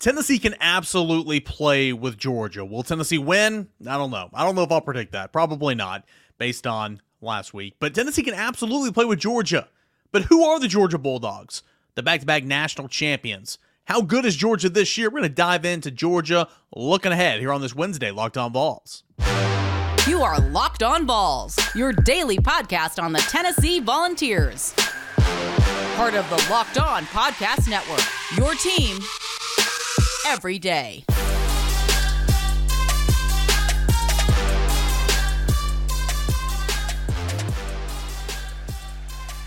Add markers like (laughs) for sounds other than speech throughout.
Tennessee can absolutely play with Georgia. Will Tennessee win? I don't know. I don't know if I'll predict that. Probably not, based on last week. But Tennessee can absolutely play with Georgia. But who are the Georgia Bulldogs? The back to back national champions. How good is Georgia this year? We're going to dive into Georgia looking ahead here on this Wednesday, Locked On Vols. You are Locked On Vols, your daily podcast on the Tennessee Volunteers. Part of the Locked On Podcast Network, your team every day.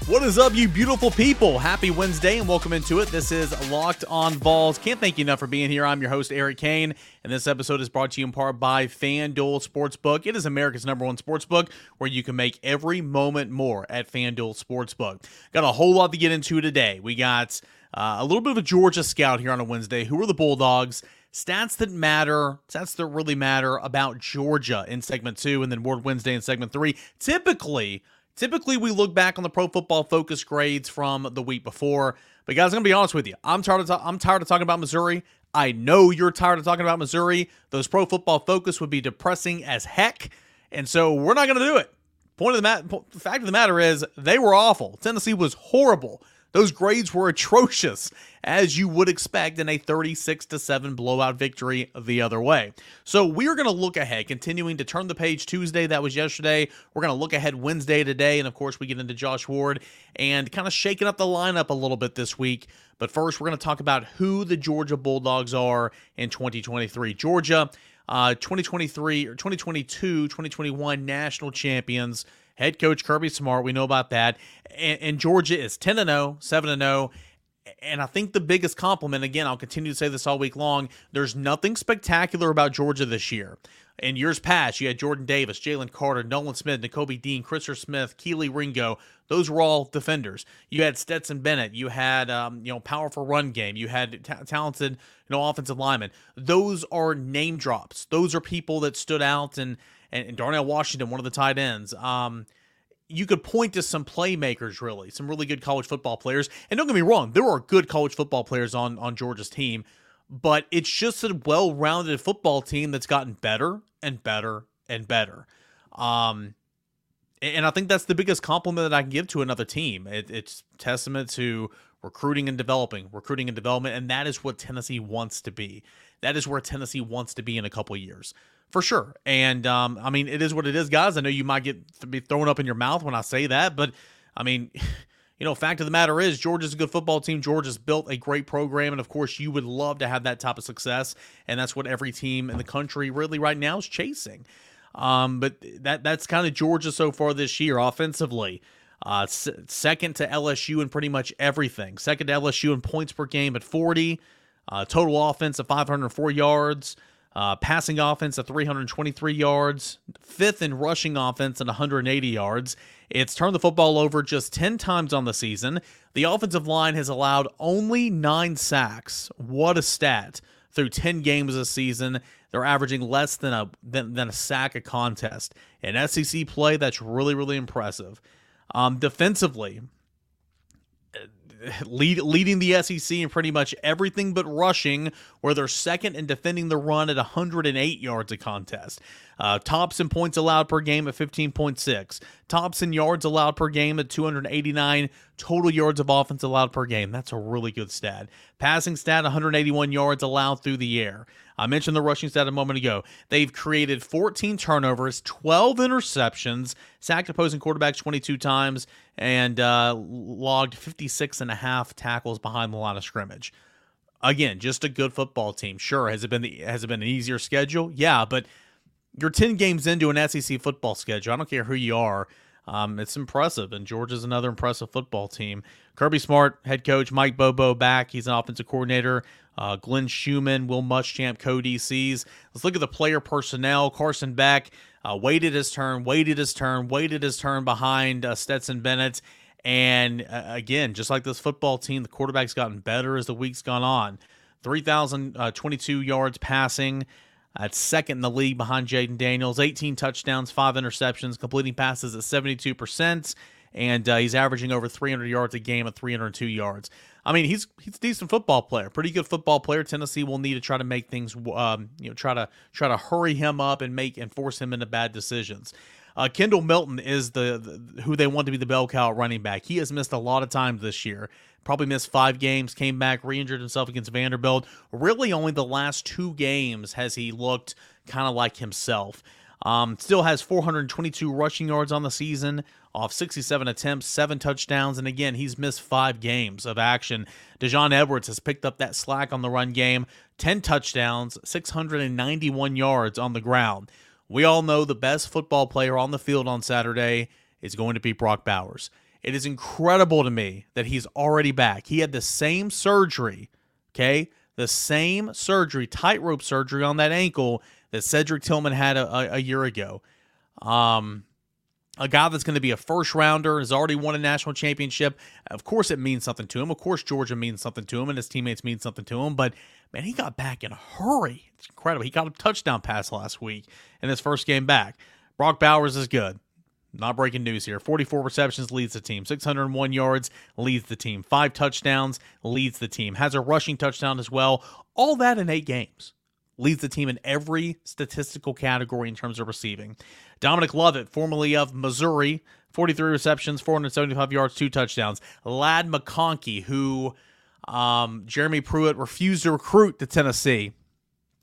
What is up, you beautiful people? Happy Wednesday and welcome into it. This is Locked On Vols. Can't thank you enough for being here. I'm your host, Eric Cain, and this episode is brought to you in part by FanDuel Sportsbook. It is America's number one sportsbook where you can make every moment more at FanDuel Sportsbook. Got a whole lot to get into today. We got uh, a little bit of a Georgia scout here on a Wednesday. Who are the Bulldogs? Stats that matter, stats that really matter about Georgia in segment two, and then Ward Wednesday in segment three. Typically, Typically, we look back on the Pro Football Focus grades from the week before. But guys, I'm gonna be honest with you. I'm tired of ta- I'm tired of talking about Missouri. I know you're tired of talking about Missouri. Those Pro Football Focus would be depressing as heck, and so we're not gonna do it. Point of the the fact of the matter is, they were awful. Tennessee was horrible. Those grades were atrocious, as you would expect in a 36 to 7 blowout victory the other way. So we are going to look ahead, continuing to turn the page Tuesday. That was yesterday. We're going to look ahead Wednesday today. And of course, we get into Josh Ward and kind of shaking up the lineup a little bit this week. But first, we're going to talk about who the Georgia Bulldogs are in 2023. Georgia, uh, 2023 or 2022, 2021 national champions head coach Kirby Smart. We know about that. And, and Georgia is 10 0, 7 0. And I think the biggest compliment, again, I'll continue to say this all week long, there's nothing spectacular about Georgia this year. In years past, you had Jordan Davis, Jalen Carter, Nolan Smith, Nakobe Dean, Christopher Smith, Kelee Ringo. Those were all defenders. You had Stetson Bennett. You had, um, you know, powerful run game. You had t- talented, you know, offensive linemen. Those are name drops. Those are people that stood out and and, and Darnell Washington, one of the tight ends. Um, you could point to some playmakers, really, some really good college football players. And don't get me wrong, there are good college football players on on Georgia's team, but it's just a well-rounded football team that's gotten better and better and better. Um, and I think that's the biggest compliment that I can give to another team. It, it's testament to recruiting and developing, recruiting and development, and that is what Tennessee wants to be. That is where Tennessee wants to be in a couple years for sure. And um, I mean, it is what it is, guys. I know you might get be thrown up in your mouth when I say that, but I mean, (laughs) you know, fact of the matter is, Georgia's a good football team. Georgia's built a great program, and of course, you would love to have that type of success, and that's what every team in the country really right now is chasing. Um, but that that's kind of Georgia so far this year offensively. Uh, second to LSU in pretty much everything. Second to LSU in points per game at 40. Uh, total offense of 504 yards. Uh, passing offense at 323 yards, fifth in rushing offense at 180 yards. It's turned the football over just 10 times on the season. The offensive line has allowed only nine sacks. What a stat! Through 10 games this season, they're averaging less than a than, than a sack a contest. In SEC play, that's really really impressive. Um, defensively, (laughs) lead, leading the SEC in pretty much everything but rushing, where they're second in defending the run at 108 yards a contest. Uh, tops in points allowed per game at 15.6. Tops in yards allowed per game at 289. Total yards of offense allowed per game. That's a really good stat. Passing stat 181 yards allowed through the air. I mentioned the rushing stat a moment ago. They've created 14 turnovers, 12 interceptions, sacked opposing quarterbacks 22 times, and uh, logged 56 and a half tackles behind the line of scrimmage. Again, just a good football team. Sure, has it been the, has it been an easier schedule? Yeah, but you're 10 games into an SEC football schedule. I don't care who you are. Um, it's impressive, and Georgia's another impressive football team. Kirby Smart, head coach, Mike Bobo back. He's an offensive coordinator. Uh, Glenn Schumann, Will Muschamp, co DCs. Let's look at the player personnel. Carson Beck uh, waited his turn, waited his turn, waited his turn behind uh, Stetson Bennett. And uh, again, just like this football team, the quarterback's gotten better as the week's gone on. 3,022 uh, yards passing. At second in the league behind Jayden Daniels, 18 touchdowns, five interceptions, completing passes at 72%, and uh, he's averaging over 300 yards a game at 302 yards. I mean, he's he's a decent football player, pretty good football player. Tennessee will need to try to make things, um, you know, try to try to hurry him up and make and force him into bad decisions. Uh, Kendall Milton is the, the, who they want to be the bell cow running back. He has missed a lot of times this year. Probably missed five games, came back, re-injured himself against Vanderbilt. Really, only the last two games has he looked kind of like himself. Um, still has 422 rushing yards on the season, off 67 attempts, seven touchdowns, and again, he's missed five games of action. Daijun Edwards has picked up that slack on the run game, 10 touchdowns, 691 yards on the ground. We all know the best football player on the field on Saturday is going to be Brock Bowers. It is incredible to me that he's already back. He had the same surgery, okay? The same surgery, tightrope surgery on that ankle that Cedric Tillman had a, a, a year ago. Um, a guy that's going to be a first rounder has already won a national championship. Of course, it means something to him. Of course, Georgia means something to him, and his teammates mean something to him. But man, he got back in a hurry. It's incredible. He got a touchdown pass last week in his first game back. Brock Bowers is good. Not breaking news here. 44 receptions leads the team. 601 yards leads the team. Five touchdowns leads the team. Has a rushing touchdown as well. All that in eight games. Leads the team in every statistical category in terms of receiving. Dominic Lovett, formerly of Missouri, 43 receptions, 475 yards, two touchdowns. Ladd McConkey, who um, Jeremy Pruitt refused to recruit to Tennessee.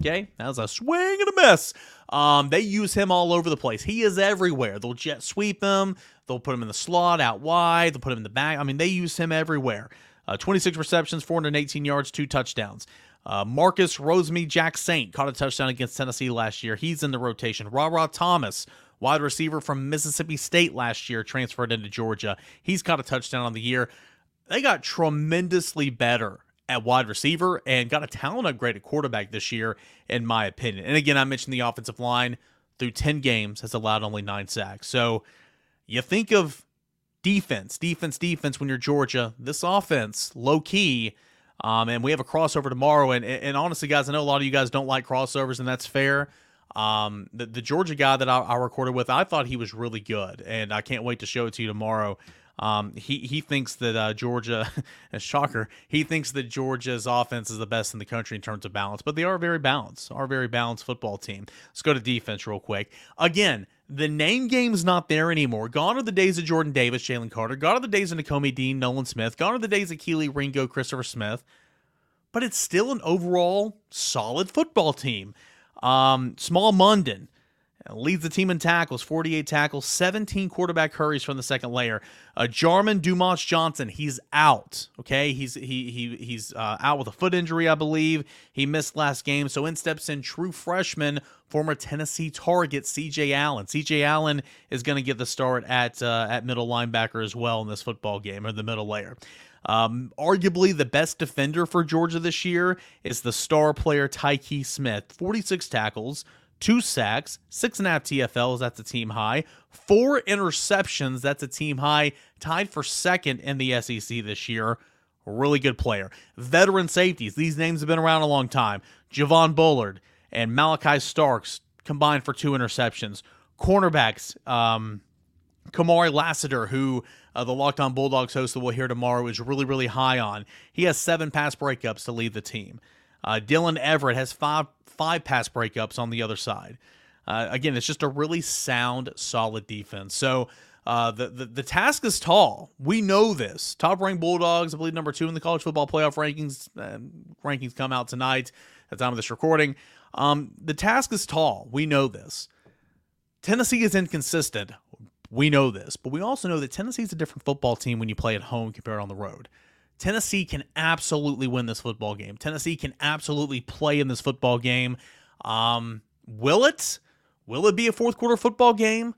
Okay, that was a swing and a miss. Um, they use him all over the place. He is everywhere. They'll jet sweep him. They'll put him in the slot out wide. They'll put him in the back. I mean, they use him everywhere. Uh, 26 receptions, 418 yards, two touchdowns. Uh, Marcus Jacksaint caught a touchdown against Tennessee last year. He's in the rotation. RaRa Thomas, wide receiver from Mississippi State last year, transferred into Georgia. He's caught a touchdown on the year. They got tremendously better at wide receiver and got a talent upgrade at quarterback this year, in my opinion. And again, I mentioned the offensive line through 10 games has allowed only nine sacks. So you think of defense, defense, defense when you're Georgia. This offense, low key. Um, and we have a crossover tomorrow. And, and honestly, guys, I know a lot of you guys don't like crossovers, and that's fair. Um, the, the Georgia guy that I, I recorded with, I thought he was really good, and I can't wait to show it to you tomorrow. Um, he he thinks that uh, Georgia, (laughs) shocker, he thinks that Georgia's offense is the best in the country in terms of balance. But they are very balanced, are very balanced football team. Let's go to defense real quick. Again, the name game's not there anymore. Gone are the days of Jordan Davis, Jalen Carter. Gone are the days of Nakobe Dean, Nolan Smith. Gone are the days of Kelee Ringo, Christopher Smith. But it's still an overall solid football team. Um, Smael Mondon leads the team in tackles, 48 tackles, 17 quarterback hurries from the second layer. Uh, Jamon Dumas-Johnson, he's out. Okay, he's he he he's uh, out with a foot injury, I believe. He missed last game, so in steps in true freshman, former Tennessee target C.J. Allen. C.J. Allen is going to get the start at uh, at middle linebacker as well in this football game, or the middle layer. Um, arguably the best defender for Georgia this year is the star player Tykee Smith, 46 tackles, two sacks, six and a half TFLs, that's a team high, four interceptions, that's a team high, tied for second in the SEC this year. Really good player. Veteran safeties, these names have been around a long time. Javon Bullard and Malachi Starks combined for two interceptions. Cornerbacks, um, Kamari Lassiter, who uh, the Locked On Bulldogs host that we'll hear tomorrow is really, really high on. He has seven pass breakups to lead the team. Uh, Daylen Everette has five five pass breakups on the other side. Uh, again, it's just a really sound, solid defense. So uh, the, the, the task is tall. We know this. Top ranked Bulldogs, I believe number two in the college football playoff rankings. Uh, rankings come out tonight at the time of this recording. Um, the task is tall. We know this. Tennessee is inconsistent. We know this, but we also know that Tennessee is a different football team when you play at home compared on the road. Tennessee can absolutely win this football game. Tennessee can absolutely play in this football game. Um, will it? Will it be a fourth quarter football game?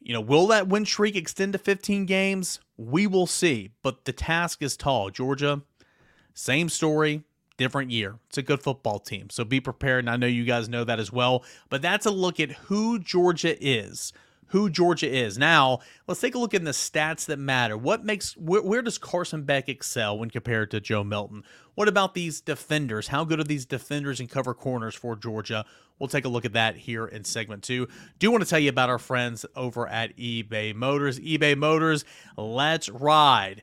You know, will that win streak extend to 15 games? We will see. But the task is tall. Georgia, same story, different year. It's a good football team. So be prepared. And I know you guys know that as well. But that's a look at who Georgia is who Georgia is. Now, let's take a look at the stats that matter. What makes where, where, does Carson Beck excel when compared to Joe Milton? What about these defenders? How good are these defenders and cover corners for Georgia? We'll take a look at that here in segment two. Do want to tell you about our friends over at eBay Motors. eBay Motors, let's ride.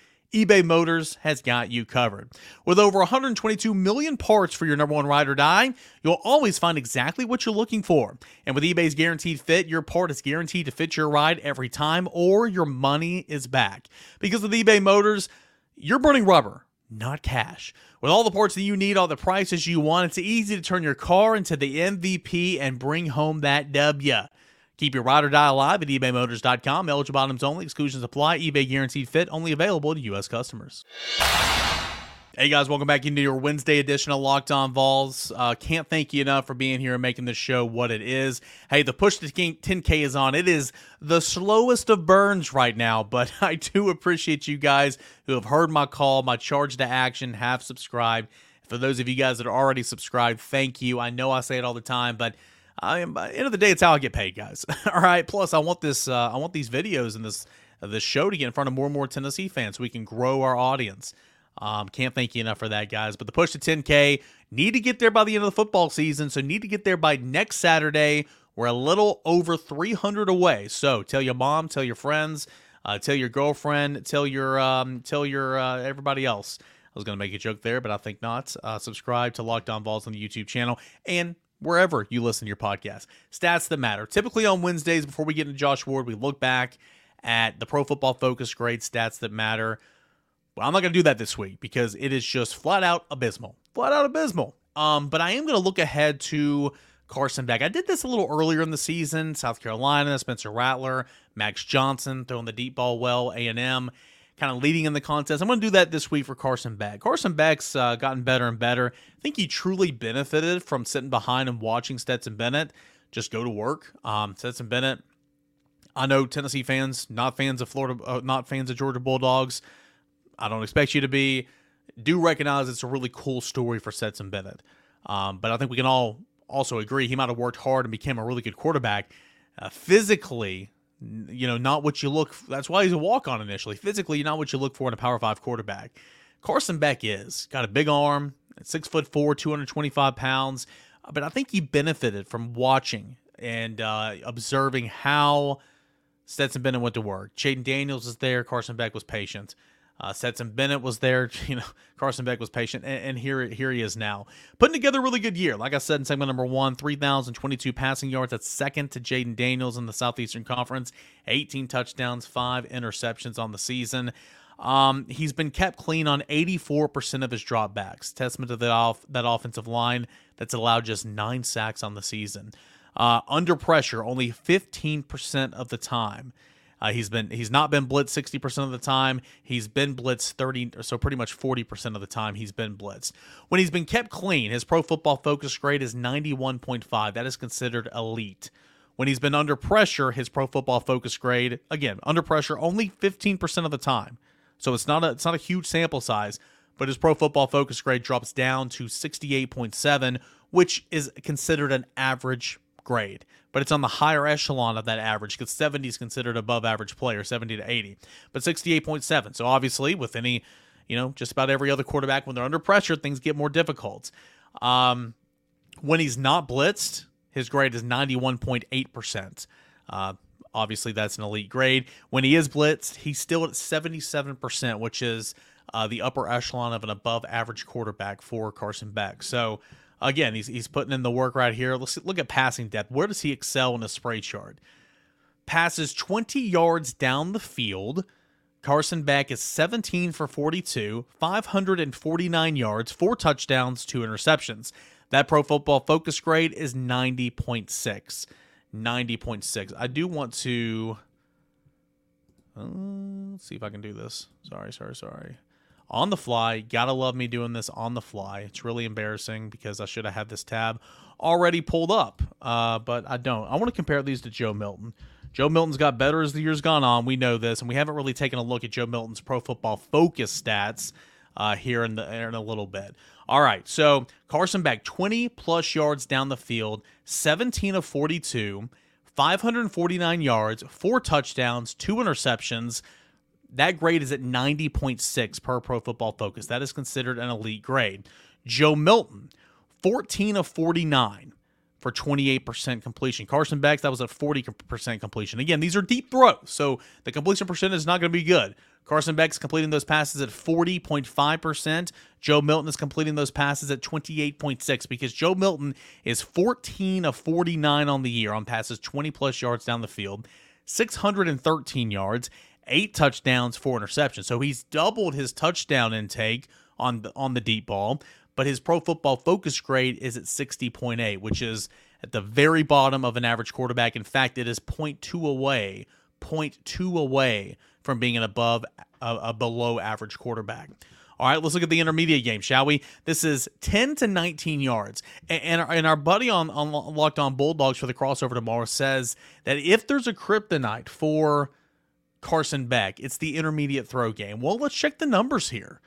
eBay Motors has got you covered. With over 122 million parts for your number one ride or die, you'll always find exactly what you're looking for. And with eBay's guaranteed fit, your part is guaranteed to fit your ride every time or your money is back. Because with eBay Motors, you're burning rubber, not cash. With all the parts that you need, all the prices you want, it's easy to turn your car into the MVP and bring home that W. Keep your ride or die alive at ebaymotors.com. Eligible items only. Exclusions apply. eBay guaranteed fit only available to U.S. customers. Hey guys, welcome back into your Wednesday edition of Locked On Vols. Uh, can't thank you enough for being here and making this show what it is. Hey, the push to 10K is on. It is the slowest of burns right now, but (laughs) I do appreciate you guys who have heard my call, my charge to action, have subscribed. For those of you guys that are already subscribed, thank you. I know I say it all the time, but I am. By the end of the day, it's how I get paid, guys. (laughs) All right. Plus, I want this. Uh, I want these videos and this uh, this show to get in front of more and more Tennessee fans, so we can grow our audience. Um, can't thank you enough for that, guys. But the push to 10K need to get there by the end of the football season, so need to get there by next Saturday. We're a little over 300 away. So tell your mom, tell your friends, uh, tell your girlfriend, tell your um, tell your uh, everybody else. I was gonna make a joke there, but I think not. Uh, subscribe to Locked On Vols on the YouTube channel and wherever you listen to your podcast. Stats that matter. Typically on Wednesdays, before we get into Josh Ward, we look back at the Pro Football Focus grade stats that matter. Well, I'm not going to do that this week because it is just flat out abysmal. Flat out abysmal. Um, but I am going to look ahead to Carson Beck. I did this a little earlier in the season. South Carolina, Spencer Rattler, Max Johnson throwing the deep ball well, A&M kind of leading in the contest. I'm going to do that this week for Carson Beck. Carson Beck's uh, gotten better and better. I think he truly benefited from sitting behind and watching Stetson Bennett just go to work. Um, Stetson Bennett, I know Tennessee fans, not fans of Florida, uh, not fans of Georgia Bulldogs. I don't expect you to be. Do recognize it's a really cool story for Stetson Bennett. Um, but I think we can all also agree he might have worked hard and became a really good quarterback. Uh, physically, you know, not what you look. That's why he's a walk on initially. Physically, not what you look for in a Power Five quarterback. Carson Beck is got a big arm, six foot four, two hundred twenty five pounds. But I think he benefited from watching and uh, observing how Stetson Bennett went to work. Jayden Daniels is there. Carson Beck was patient. Uh, Stetson Bennett was there. (laughs) You know, Carson Beck was patient, and, and, here here he is now, putting together a really good year. Like I said in segment number one, three thousand twenty-two passing yards. That's second to Jayden Daniels in the Southeastern Conference. Eighteen touchdowns, five interceptions on the season. Um, he's been kept clean on 84% of his dropbacks. Testament to that off that offensive line that's allowed just nine sacks on the season. Uh, under pressure, only 15% of the time. Uh, he's been he's not been blitzed 60% of the time. He's been blitzed 30 so pretty much 40% of the time he's been blitzed. When he's been kept clean, his pro football focus grade is 91.5. That is considered elite. When he's been under pressure, his pro football focus grade, again, under pressure only 15% of the time. So it's not a it's not a huge sample size, but his pro football focus grade drops down to 68.7, which is considered an average grade, but it's on the higher echelon of that average because 70 is considered above average player, 70 to 80, but 68.7. So obviously, with any, you know, just about every other quarterback, when they're under pressure, things get more difficult. Um, when he's not blitzed, his grade is 91.8%. Uh, obviously, that's an elite grade. When he is blitzed, he's still at 77%, which is uh, the upper echelon of an above average quarterback for Carson Beck. So, Again, he's, he's putting in the work right here. Let's look at passing depth. Where does he excel in a spray chart? Passes 20 yards down the field. Carson Beck is 17 for 42, 549 yards, four touchdowns, two interceptions. That pro football focus grade is 90.6. 90.6. I do want to. Uh, see if I can do this. Sorry, sorry, sorry on the fly. Gotta love me doing this on the fly. It's really embarrassing because I should have had this tab already pulled up, uh, but I don't. I want to compare these to Joe Milton. Joe Milton's got better as the years gone on. We know this, and we haven't really taken a look at Joe Milton's Pro Football Focus stats uh, here in, the, in a little bit. All right, so Carson Beck, 20 plus yards down the field, 17 of 42, 549 yards, four touchdowns, two interceptions That grade is at 90.6 per Pro Football Focus. That is considered an elite grade. Joe Milton, 14 of 49 for 28% completion. Carson Beck, that was a 40% completion. Again, these are deep throws, so the completion percentage is not going to be good. Carson Beck's completing those passes at 40.5%. Joe Milton is completing those passes at 28.6 because Joe Milton is 14 of 49 on the year on passes 20 plus yards down the field, 613 yards, eight touchdowns, four interceptions. So he's doubled his touchdown intake on the on the deep ball, but his pro football focus grade is at 60.8, which is at the very bottom of an average quarterback. In fact, it is 0.2 away, 0.2 away from being an above a, a below average quarterback. All right, let's look at the intermediate game, shall we? This is 10 to 19 yards. And, our, and our buddy on, on Locked On Bulldogs for the crossover tomorrow says that if there's a kryptonite for Carson Beck, it's the intermediate throw game. Well, let's check the numbers here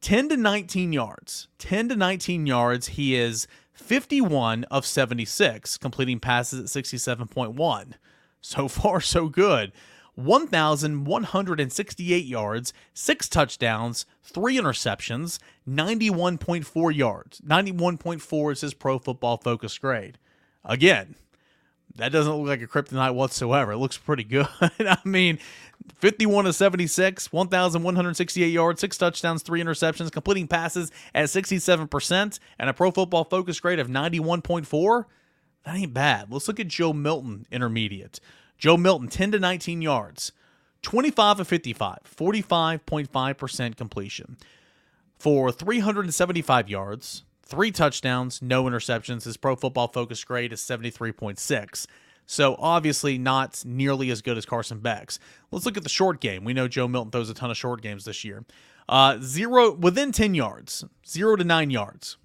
10 to 19 yards. 10 to 19 yards. He is 51 of 76, completing passes at 67.1. So (laughs) far, so good. 1,168 yards, six touchdowns, three interceptions, 91.4 yards. 91.4 is his pro football focus grade. Again, that doesn't look like a kryptonite whatsoever. It looks pretty good. (laughs) I mean, 51 to 76, 1,168 yards, six touchdowns, three interceptions, completing passes at 67%, and a pro football focus grade of 91.4. That ain't bad. Let's look at Joe Milton, intermediate. Joe Milton, 10 to 19 yards, 25 of 55, 45.5% completion. For 375 yards, three touchdowns, no interceptions. His pro football focus grade is 73.6. So obviously not nearly as good as Carson Beck's. Let's look at the short game. We know Joe Milton throws a ton of short games this year. Uh, zero within 10 yards, zero to nine yards.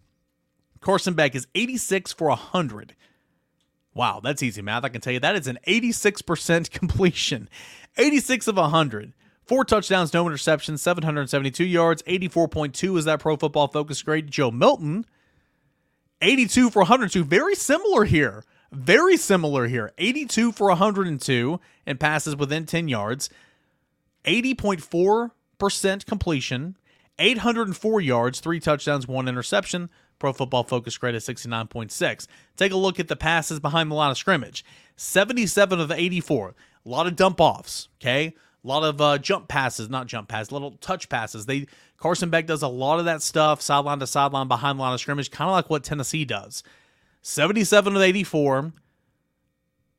Carson Beck is 86 for 100 Wow, that's easy math. I can tell you that is an 86% (laughs) completion. 86 of 100. Four touchdowns, no interceptions, 772 yards, 84.2 is that pro football focus grade. Joe Milton, 82 for 102. Very similar here. Very similar here. 82 for 102 and passes within 10 yards. 80.4% completion, 804 yards, three touchdowns, one interception. Pro Football Focus grade is 69.6. Take a look at the passes behind the line of scrimmage 77 of 84. A lot of dump offs, okay? A lot of uh, jump passes, not jump passes, little touch passes. They Carson Beck does a lot of that stuff, sideline to sideline, behind the line of scrimmage, kind of like what Tennessee does. 77 of 84.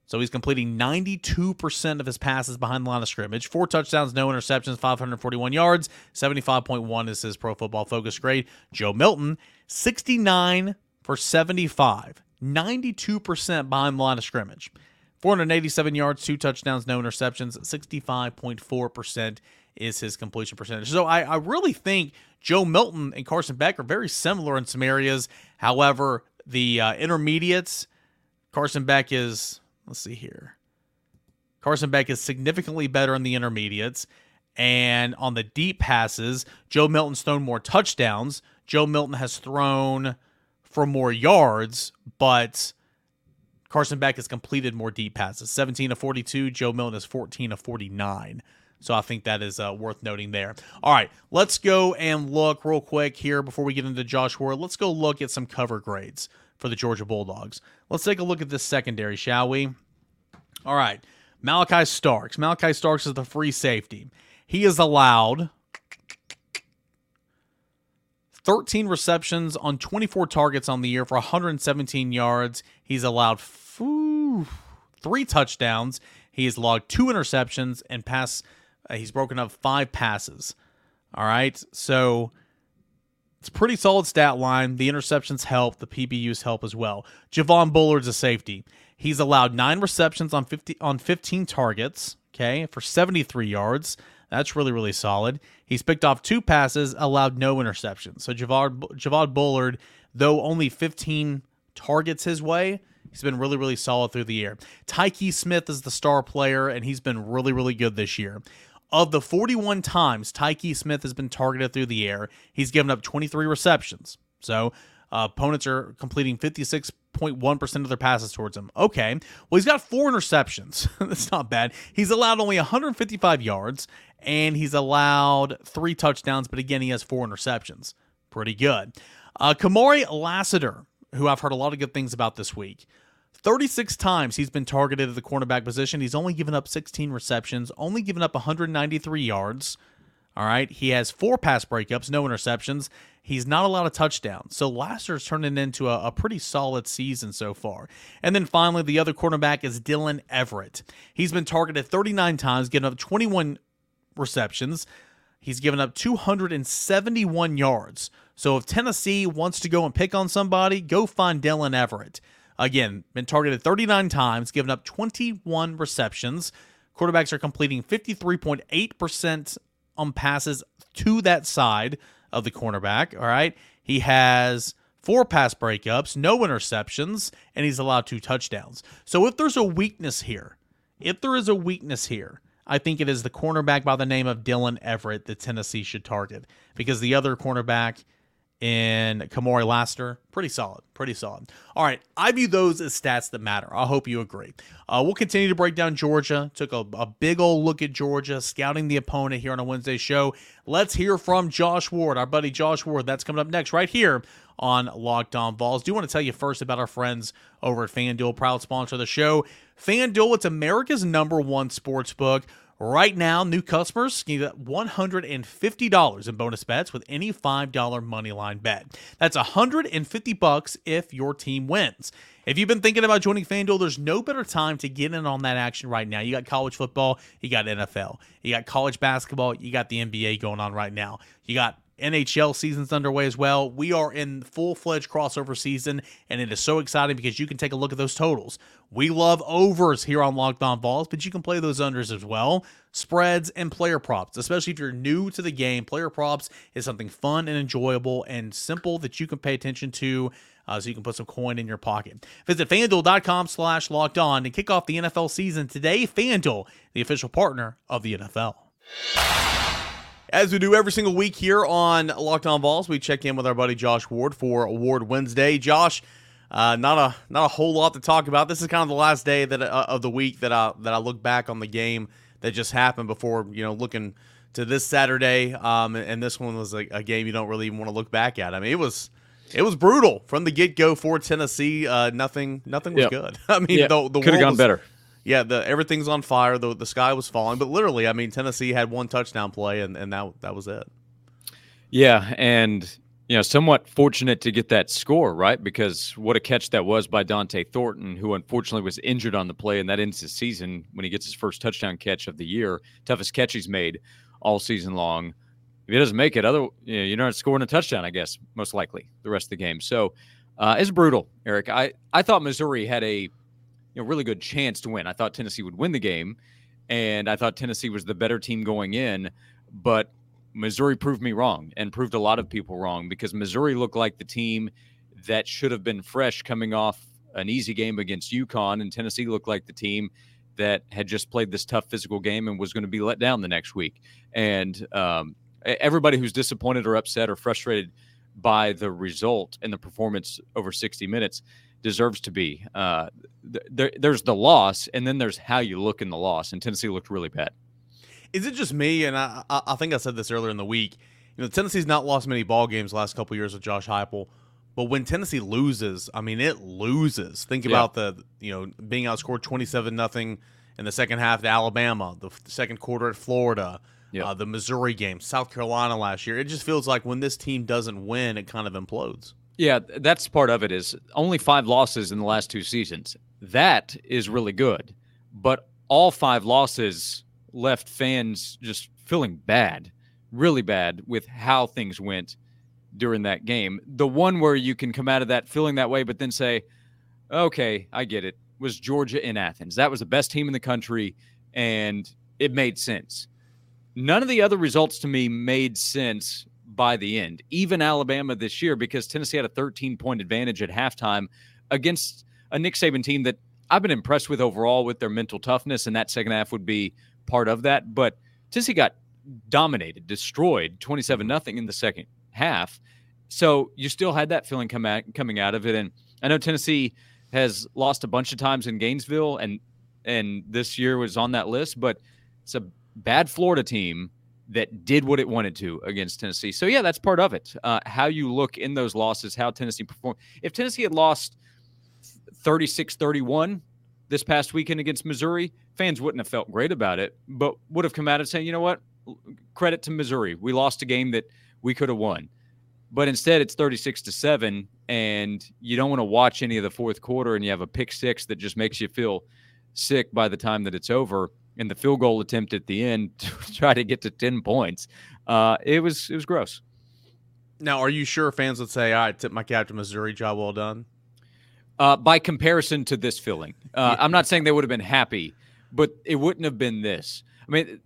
So he's completing 92% of his passes behind the line of scrimmage. Four touchdowns, no interceptions, 541 yards. 75.1 is his pro football focus grade. Joe Milton, 69 for 75. 92% behind the line of scrimmage. 487 yards, two touchdowns, no interceptions. 65.4% is his completion percentage. So I, I really think Joe Milton and Carson Beck are very similar in some areas. However, the uh, intermediates, Carson Beck is Let's see here. Carson Beck is significantly better in the intermediates. And on the deep passes, Joe Milton's thrown more touchdowns. Joe Milton has thrown for more yards, but Carson Beck has completed more deep passes 17 of 42. Joe Milton is 14 of 49. So I think that is uh, worth noting there. All right, let's go and look real quick here before we get into Josh Ward. Let's go look at some cover grades for the Georgia Bulldogs. Let's take a look at this secondary, shall we? All right. Malachi Starks. Malachi Starks is the free safety. He is allowed 13 receptions on 24 targets on the year for 117 yards. He's allowed three touchdowns. He has logged two interceptions and pass. Uh, he's broken up five passes. All right. So it's pretty solid stat line. The interceptions help. The PBUs help as well. Javon Bullard's a safety. He's allowed nine receptions on 50 on 15 targets. Okay, for 73 yards. That's really really solid. He's picked off two passes, allowed no interceptions. So Javon Javad Bullard, though only 15 targets his way, he's been really really solid through the air. Tykee Smith is the star player, and he's been really really good this year. Of the 41 times Tykee Smith has been targeted through the air, he's given up 23 receptions. So uh, opponents are completing 56.1% of their passes towards him. Okay. Well, he's got four interceptions. (laughs) That's not bad. He's allowed only 155 yards and he's allowed three touchdowns, but again, he has four interceptions. Pretty good. Uh, Kamari Lassiter, who I've heard a lot of good things about this week. 36 times he's been targeted at the cornerback position. He's only given up 16 receptions, only given up 193 yards. All right. He has four pass breakups, no interceptions. He's not allowed a touchdown. So Lassiter's turning into a, a, pretty solid season so far. And then finally, the other cornerback is Daylen Everette. He's been targeted 39 times, giving up 21 receptions. He's given up 271 yards. So if Tennessee wants to go and pick on somebody, go find Daylen Everette. Again, been targeted 39 times, given up 21 receptions. Quarterbacks are completing 53.8% on passes to that side of the cornerback. All right. He has four pass breakups, no interceptions, and he's allowed two touchdowns. So if there's a weakness here, if there is a weakness here, I think it is the cornerback by the name of Daylen Everette that Tennessee should target because the other cornerback in Kamari Lassiter. Pretty solid. Pretty solid. All right. I view those as stats that matter. I hope you agree. Uh, we'll continue to break down Georgia. Took a, a big old look at Georgia, scouting the opponent here on a Wednesday show. Let's hear from Josh Ward, our buddy Josh Ward. That's coming up next right here on Locked On Vols. Do want to tell you first about our friends over at FanDuel, proud sponsor of the show. FanDuel, it's America's number one sports book. Right now, new customers can get $150 in bonus bets with any $5 money line bet. That's 150 bucks if your team wins. If you've been thinking about joining FanDuel, there's no better time to get in on that action right now. You got college football, you got NFL, you got college basketball, you got the NBA going on right now. You got NHL season's underway as well. We are in full fledged crossover season, and it is so exciting because you can take a look at those totals. We love overs here on Locked On Vols, but you can play those unders as well. Spreads and player props, especially if you're new to the game. Player props is something fun and enjoyable and simple that you can pay attention to. Uh, so you can put some coin in your pocket. Visit fanduel.com slash locked on and kick off the NFL season today. FanDuel, the official partner of the NFL. As we do every single week here on Locked On Vols, we check in with our buddy Josh Ward for Award Wednesday. Josh, uh, not a not a whole lot to talk about. This is kind of the last day that uh, of the week that I that I look back on the game that just happened before you know looking to this Saturday. Um, and this one was a, a game you don't really even want to look back at. I mean, it was it was brutal from the get go for Tennessee. Uh, nothing nothing was yep. good. (laughs) I mean, yep. the, the could have gone was, better yeah, the everything's on fire. The the sky was falling, but literally, I mean, Tennessee had one touchdown play, and and that that was it. Yeah, and you know, somewhat fortunate to get that score right because what a catch that was by Dont'e Thornton, who unfortunately was injured on the play, and that ends the season when he gets his first touchdown catch of the year, toughest catch he's made all season long. If he doesn't make it, other you know, you're not scoring a touchdown, I guess, most likely the rest of the game. So uh, it's brutal, Eric. I I thought Missouri had a you know, really good chance to win. I thought Tennessee would win the game, and I thought Tennessee was the better team going in, but Missouri proved me wrong and proved a lot of people wrong because Missouri looked like the team that should have been fresh coming off an easy game against UConn, and Tennessee looked like the team that had just played this tough physical game and was going to be let down the next week. And um, everybody who's disappointed or upset or frustrated by the result and the performance over 60 minutes deserves to be. Uh, there, there's the loss, and then there's how you look in the loss. And Tennessee looked really bad. Is it just me? And I, I think I said this earlier in the week. You know, Tennessee's not lost many ball games last couple years with Josh Heupel, but when Tennessee loses, I mean, it loses. Think about yeah. the you know being outscored twenty seven nothing in the second half to Alabama, the second quarter at Florida. Uh, the Missouri game, South Carolina last year. It just feels like when this team doesn't win, it kind of implodes. Yeah, that's part of it. Is only five losses in the last two seasons. That is really good, but all five losses left fans just feeling bad, really bad with how things went during that game. The one where you can come out of that feeling that way, but then say, "Okay, I get it." Was Georgia in Athens? That was the best team in the country, and it made sense. None of the other results to me made sense by the end, even Alabama this year, because Tennessee had a 13 point advantage at halftime against a Nick Saban team that I've been impressed with overall with their mental toughness, and that second half would be part of that. But Tennessee got dominated, destroyed 27 nothing in the second half. So you still had that feeling come out, coming out of it. And I know Tennessee has lost a bunch of times in Gainesville, and and this year was on that list, but it's a bad Florida team that did what it wanted to against Tennessee. So yeah, that's part of it. Uh, how you look in those losses, how Tennessee performed. If Tennessee had lost 36-31 this past weekend against Missouri, fans wouldn't have felt great about it, but would have come out and saying, you know what, credit to Missouri, we lost a game that we could have won. But instead, it's 36 to 7, and you don't want to watch any of the fourth quarter, and you have a pick six that just makes you feel sick by the time that it's over. And the field goal attempt at the end (laughs) to try to get to 10 points. Uh, it was it was gross. Now, are you sure fans would say, "I right, tip my cap to Missouri, job well done"? Uh, by comparison to this feeling, uh, I'm not saying they would have been happy, but it wouldn't have been this. I mean,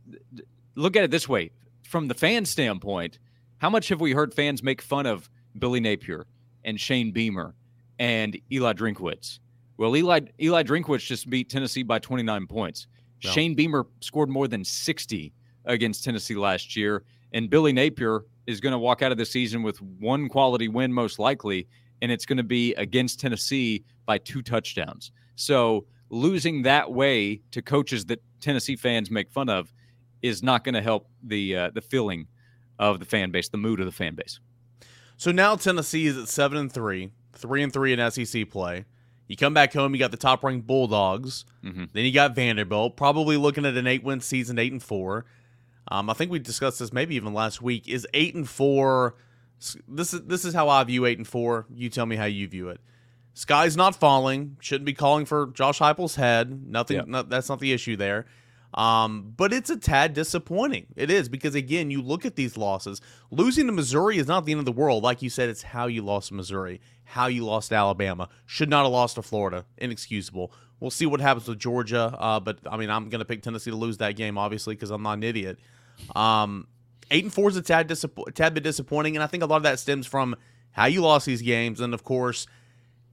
look at it this way: from the fan standpoint, how much have we heard fans make fun of Billy Napier and Shane Beamer and Eli Drinkwitz? Well, Eli Eli Drinkwitz just beat Tennessee by 29 points. Well, Shane Beamer scored more than 60 against Tennessee last year, and Billy Napier is going to walk out of the season with one quality win, most likely, and it's going to be against Tennessee by two touchdowns. So losing that way to coaches that Tennessee fans make fun of is not going to help the uh, the feeling of the fan base, the mood of the fan base. So now Tennessee is at seven and three, three and three in SEC play. You come back home, you got the top ranked Bulldogs. Mm-hmm. Then you got Vanderbilt, probably looking at an eight win season, eight and four. Um, I think we discussed this maybe even last week. Is eight and four? This is this is how I view eight and four. You tell me how you view it. Sky's not falling. Shouldn't be calling for Josh Heupel's head. Nothing. Yep. No, that's not the issue there. Um, but it's a tad disappointing. It is because again, you look at these losses. Losing to Missouri is not the end of the world. Like you said, it's how you lost to Missouri, how you lost to Alabama. Should not have lost to Florida. Inexcusable. We'll see what happens with Georgia. Uh, but I mean, I'm gonna pick Tennessee to lose that game, obviously, because I'm not an idiot. Um, eight and four is a tad, disapp- tad bit disappointing, and I think a lot of that stems from how you lost these games, and of course,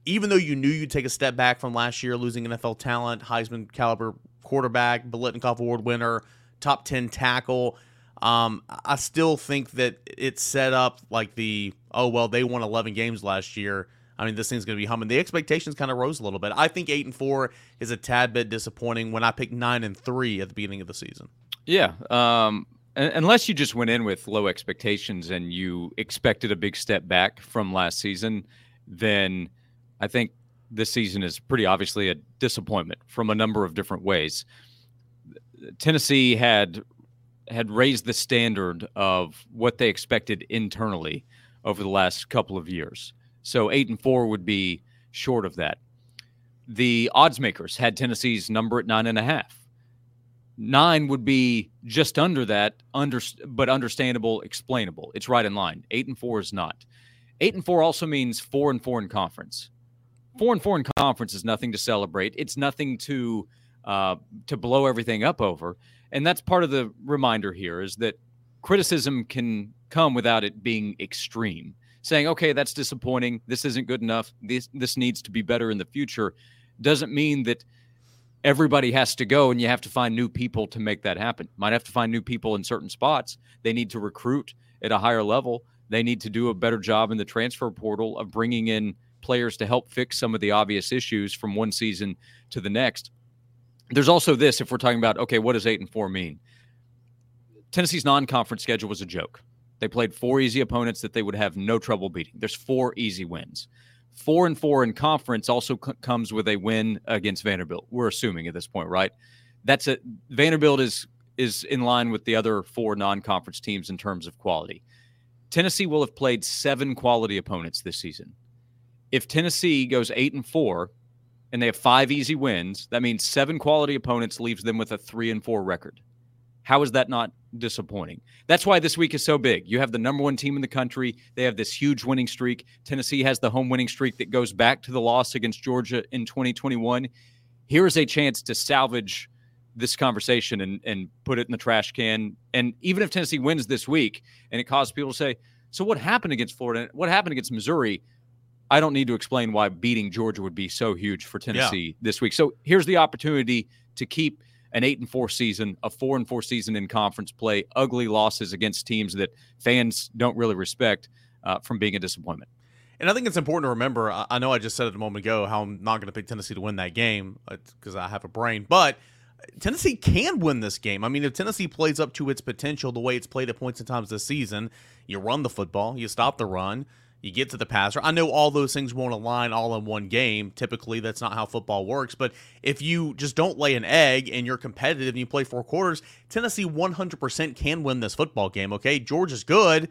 even though you knew you'd take a step back from last year, losing NFL talent, Heisman caliber quarterback, Biletnikoff Award winner, top 10 tackle. Um, I still think that it's set up like the, oh, well, they won 11 games last year. I mean, this thing's going to be humming. The expectations kind of rose a little bit. I think 8 and 4 is a tad bit disappointing when I picked 9 and 3 at the beginning of the season. Yeah. Um, unless you just went in with low expectations and you expected a big step back from last season, then I think this season is pretty obviously a disappointment from a number of different ways. Tennessee had had raised the standard of what they expected internally over the last couple of years. So eight and four would be short of that. The odds makers had Tennessee's number at nine and a half. Nine would be just under that, under but understandable, explainable. It's right in line. Eight and four is not. Eight and four also means four and four in conference and four conference is nothing to celebrate. It's nothing to uh, to blow everything up over. And that's part of the reminder here is that criticism can come without it being extreme. Saying, okay, that's disappointing. This isn't good enough. This this needs to be better in the future. Doesn't mean that everybody has to go and you have to find new people to make that happen. Might have to find new people in certain spots. They need to recruit at a higher level. They need to do a better job in the transfer portal of bringing in players to help fix some of the obvious issues from one season to the next. There's also this if we're talking about, okay, what does eight and four mean? Tennessee's non conference schedule was a joke. They played four easy opponents that they would have no trouble beating. There's four easy wins. Four and four in conference also c- comes with a win against Vanderbilt. We're assuming at this point, right? That's it. Vanderbilt is is in line with the other four non-conference teams in terms of quality. Tennessee will have played seven quality opponents this season if Tennessee goes eight and four and they have five easy wins, that means seven quality opponents leaves them with a three and four record. How is that not disappointing? That's why this week is so big. You have the number one team in the country. They have this huge winning streak. Tennessee has the home winning streak that goes back to the loss against Georgia in 2021. Here is a chance to salvage this conversation and, and put it in the trash can. And even if Tennessee wins this week and it causes people to say, so what happened against Florida? What happened against Missouri? I don't need to explain why beating Georgia would be so huge for Tennessee yeah. this week. So here's the opportunity to keep an eight and four season, a four and four season in conference play, ugly losses against teams that fans don't really respect uh, from being a disappointment. And I think it's important to remember. I know I just said it a moment ago how I'm not going to pick Tennessee to win that game because I have a brain, but Tennessee can win this game. I mean, if Tennessee plays up to its potential the way it's played at points and times this season, you run the football, you stop the run, you get to the passer. I know all those things won't align all in one game. Typically, that's not how football works. But if you just don't lay an egg and you're competitive and you play four quarters, Tennessee 100% can win this football game. Okay, Georgia's good.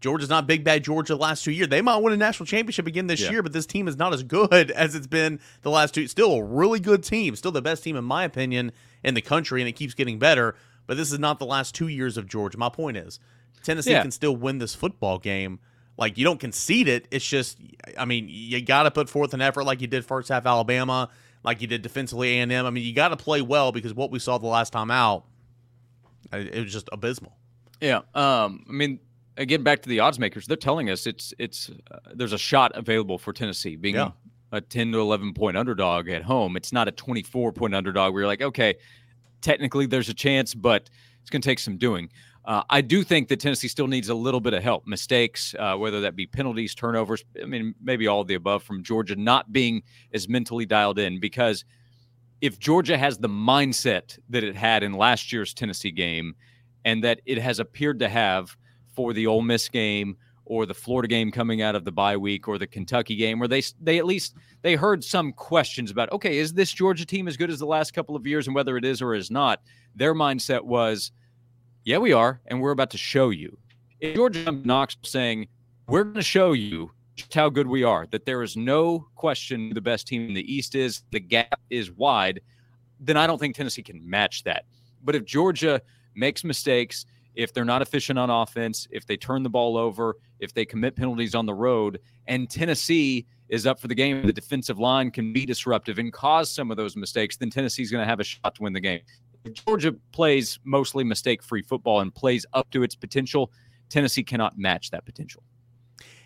Georgia's not big bad Georgia the last two years. They might win a national championship again this yeah. year, but this team is not as good (laughs) as it's been the last two. Still a really good team, still the best team in my opinion in the country, and it keeps getting better. But this is not the last two years of Georgia. My point is, Tennessee yeah. can still win this football game. Like you don't concede it. It's just, I mean, you got to put forth an effort like you did first half Alabama, like you did defensively A and. I mean, you got to play well because what we saw the last time out, it was just abysmal. Yeah. Um. I mean, again, back to the odds makers, they're telling us it's it's uh, there's a shot available for Tennessee being yeah. a 10 to 11 point underdog at home. It's not a 24 point underdog where you're like, okay, technically there's a chance, but it's going to take some doing. Uh, I do think that Tennessee still needs a little bit of help. Mistakes, uh, whether that be penalties, turnovers, I mean, maybe all of the above from Georgia not being as mentally dialed in. Because if Georgia has the mindset that it had in last year's Tennessee game and that it has appeared to have for the Ole Miss game or the Florida game coming out of the bye week or the Kentucky game where they they at least they heard some questions about okay is this Georgia team as good as the last couple of years and whether it is or is not their mindset was yeah, we are, and we're about to show you. If Georgia Knox saying, we're going to show you just how good we are, that there is no question the best team in the East is, the gap is wide, then I don't think Tennessee can match that. But if Georgia makes mistakes, if they're not efficient on offense, if they turn the ball over, if they commit penalties on the road, and Tennessee is up for the game, the defensive line can be disruptive and cause some of those mistakes, then Tennessee's going to have a shot to win the game. Georgia plays mostly mistake free football and plays up to its potential, Tennessee cannot match that potential.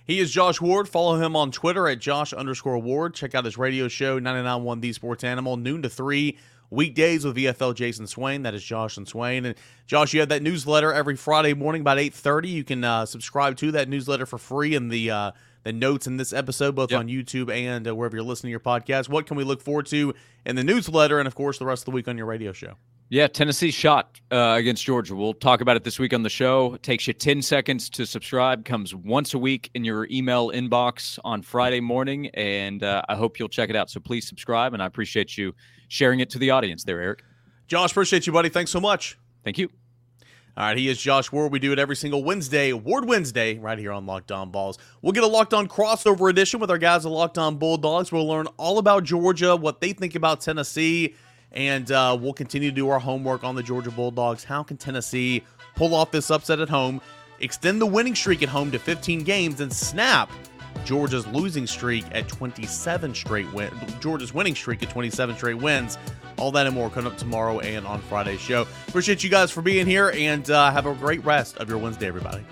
He is Josh Ward. Follow him on Twitter at Josh underscore Ward. Check out his radio show, 991 The Sports Animal, noon to 3 weekdays with VFL Jason Swain. That is Josh and Swain. And Josh, you have that newsletter every Friday morning about 8.30. You can uh, subscribe to that newsletter for free in the uh, the notes in this episode, both yep. on YouTube and uh, wherever you're listening to your podcast. What can we look forward to in the newsletter and, of course, the rest of the week on your radio show? Yeah, Tennessee shot uh, against Georgia. We'll talk about it this week on the show. It takes you 10 seconds to subscribe, comes once a week in your email inbox on Friday morning. And uh, I hope you'll check it out. So please subscribe. And I appreciate you sharing it to the audience there, Eric. Josh, appreciate you, buddy. Thanks so much. Thank you. All right, he is Josh Ward. We do it every single Wednesday, Ward Wednesday, right here on Locked On Vols. We'll get a Locked On crossover edition with our guys at Locked On Bulldogs. We'll learn all about Georgia, what they think about Tennessee and uh, we'll continue to do our homework on the Georgia Bulldogs. How can Tennessee pull off this upset at home, extend the winning streak at home to 15 games, and snap Georgia's losing streak at 27 straight win Georgia's winning streak at 27 straight wins. All that and more coming up tomorrow and on Friday's show. Appreciate you guys for being here and uh, have a great rest of your Wednesday, everybody.